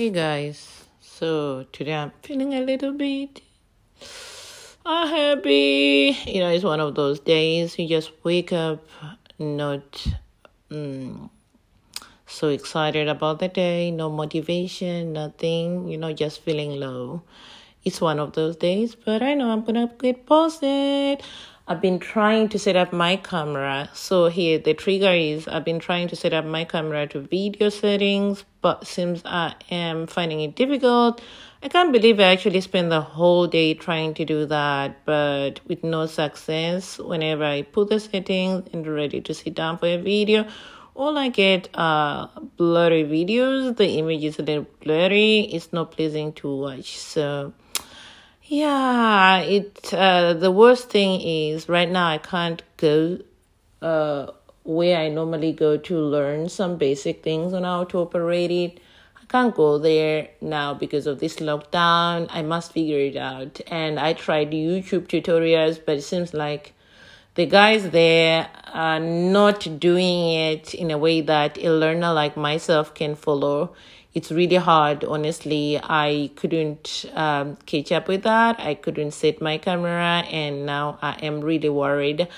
Hey guys, so today I'm feeling a little bit unhappy. You know, it's one of those days you just wake up not mm, so excited about the day, no motivation, nothing, you know, just feeling low. It's one of those days, but I know I'm gonna get posted. I've been trying to set up my camera. So here the trigger is I've been trying to set up my camera to video settings, but since I am finding it difficult, I can't believe I actually spent the whole day trying to do that, but with no success. Whenever I put the settings and ready to sit down for a video, all I get are blurry videos. The image is a little blurry. It's not pleasing to watch. So yeah, it uh, the worst thing is right now I can't go uh where I normally go to learn some basic things on how to operate it. I can't go there now because of this lockdown. I must figure it out. And I tried YouTube tutorials, but it seems like the guys there are not doing it in a way that a learner like myself can follow it's really hard honestly. I couldn't um, catch up with that. I couldn't set my camera and now i am really worried.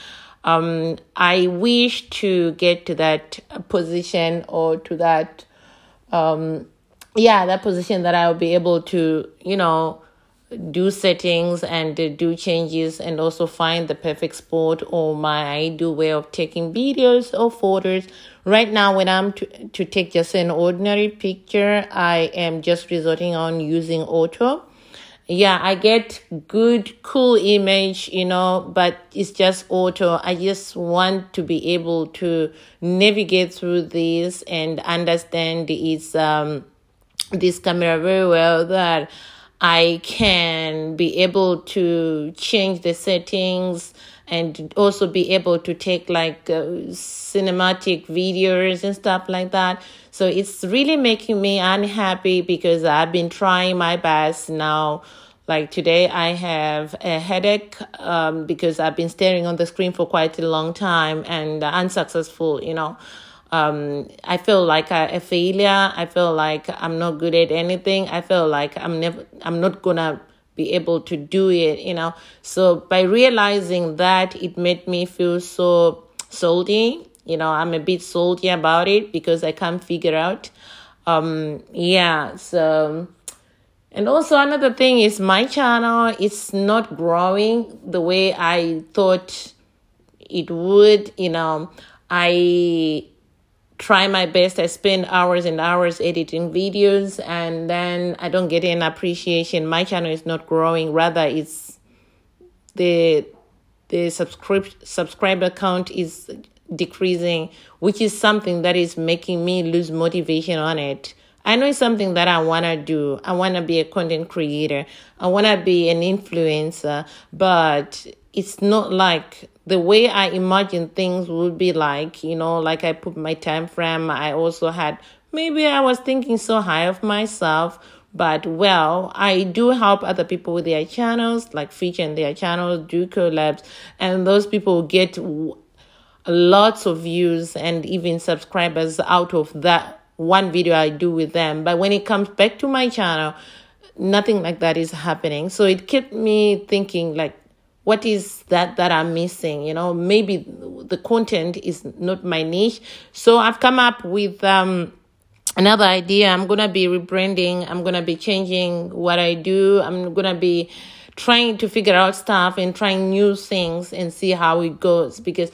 Um, i wish to get to that position or to that um, yeah that position that i'll be able to you know do settings and do changes and also find the perfect spot or my ideal way of taking videos or photos. Right now when i'm to, to take just an ordinary picture i am just resorting on using auto. Yeah i get good cool image you know but it's just auto. I just want to be able to navigate through this and understand its um this camera very well that I can be able to change the settings and also be able to take like uh, cinematic videos and stuff like that. So it's really making me unhappy because I've been trying my best now. Like today, I have a headache um, because I've been staring on the screen for quite a long time and unsuccessful, you know um, I feel like a, a, failure. I feel like I'm not good at anything. I feel like I'm never, I'm not gonna be able to do it, you know. So by realizing that, it made me feel so salty. You know, I'm a bit salty about it because I can't figure out. Um, yeah, so. And also another thing is my channel is not growing the way I thought it would, you know. I try my best. I spend hours and hours editing videos and then I don't get an appreciation. My channel is not growing. Rather, it's the the subscribe subscriber count is decreasing, which is something that is making me lose motivation on it. I know it's something that I want to do. I want to be a content creator. I want to be an influencer, but it's not like the way I imagine things would be like, you know, like I put my time frame. I also had maybe I was thinking so high of myself, but well, I do help other people with their channels, like featuring their channels, do collabs, and those people get lots of views and even subscribers out of that one video I do with them. But when it comes back to my channel, nothing like that is happening. So it kept me thinking like what is that that i'm missing? You know maybe the content is not my niche. So i've come up with um another idea. I'm gonna be rebranding. I'm gonna be changing what i do. I'm gonna be trying to figure out stuff and trying new things and see how it goes because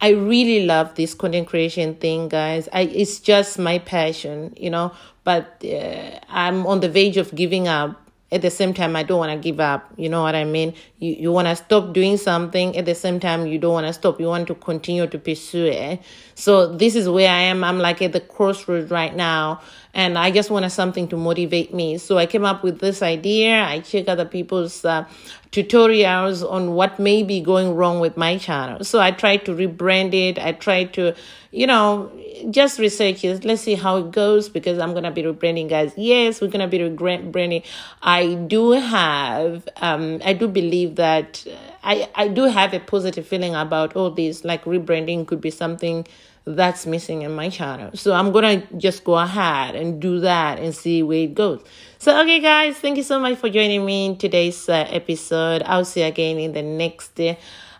i really love this content creation thing guys. I it's just my passion you know but uh, i'm on the verge of giving up at the same time i don't want to give up you know what i mean? You, you want to stop doing something at the same time you don't want to stop. You want to continue to pursue it. So this is where i am. I'm like at the crossroads right now and i just wanted something to motivate me so i came up with this idea i check other people's uh, tutorials on what may be going wrong with my channel so i tried to rebrand it i tried to you know just research it. Let's see how it goes because I'm gonna be rebranding, guys. Yes, we're gonna be rebranding. I do have, um, I do believe that I I do have a positive feeling about all this. Like rebranding could be something that's missing in my channel. So I'm gonna just go ahead and do that and see where it goes. So, okay, guys, thank you so much for joining me in today's uh, episode. I'll see you again in the next.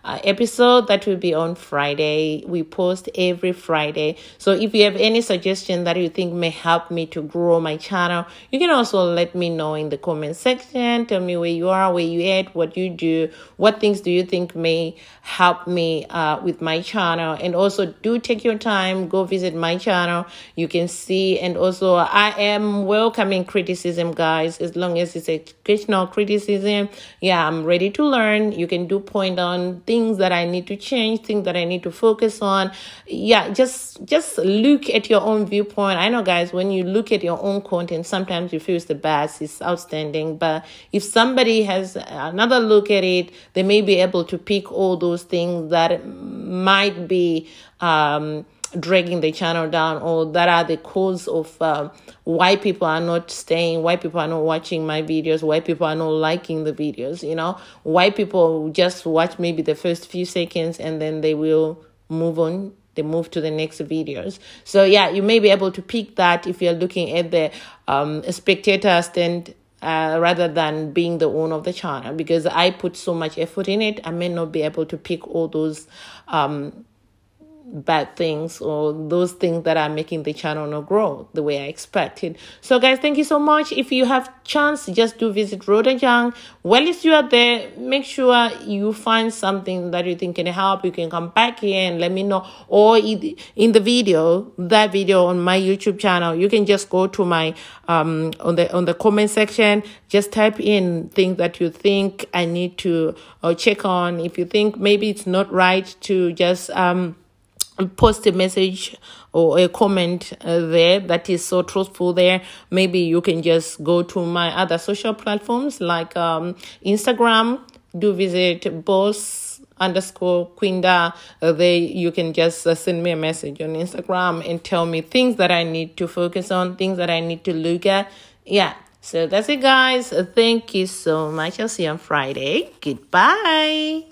Uh, episode that will be on Friday. We post every Friday. So if you have any suggestion that you think may help me to grow my channel, you can also let me know in the comment section. Tell me where you are, where you at, what you do, what things do you think may help me uh, with my channel. And also do take your time, go visit my channel. You can see, and also I am welcoming criticism, guys, as long as it's educational criticism. Yeah, I'm ready to learn. You can do point on things that I need to change, things that I need to focus on. Yeah, just just look at your own viewpoint. I know guys, when you look at your own content, sometimes you feel it's the best, it's outstanding. But if somebody has another look at it, they may be able to pick all those things that might be um dragging the channel down or that are the cause of um, why people are not staying why people are not watching my videos why people are not liking the videos you know? Why people just watch maybe the first few seconds and then they will move on they move to the next videos. So yeah you may be able to pick that if you're looking at the um, spectator stand uh, rather than being the owner of the channel because I put so much effort in it. I may not be able to pick all those um, bad things or those things that are making the channel not grow the way I expected. So guys, thank you so much. If you have chance, just do visit Rhoda Young. While you are there, make sure you find something that you think can help. You can come back here and let me know. Or in the video, that video on my YouTube channel, you can just go to my um on the on the comment section. Just type in things that you think I need to uh, check on. If you think maybe it's not right to just um post a message or a comment uh, there that is so truthful there. Maybe you can just go to my other social platforms like um, instagram. Do visit boss underscore quinda. Uh, there you can just uh, send me a message on instagram and tell me things that i need to focus on things that i need to look at. Yeah. So that's it guys. Thank you so much. I'll see you on friday. Goodbye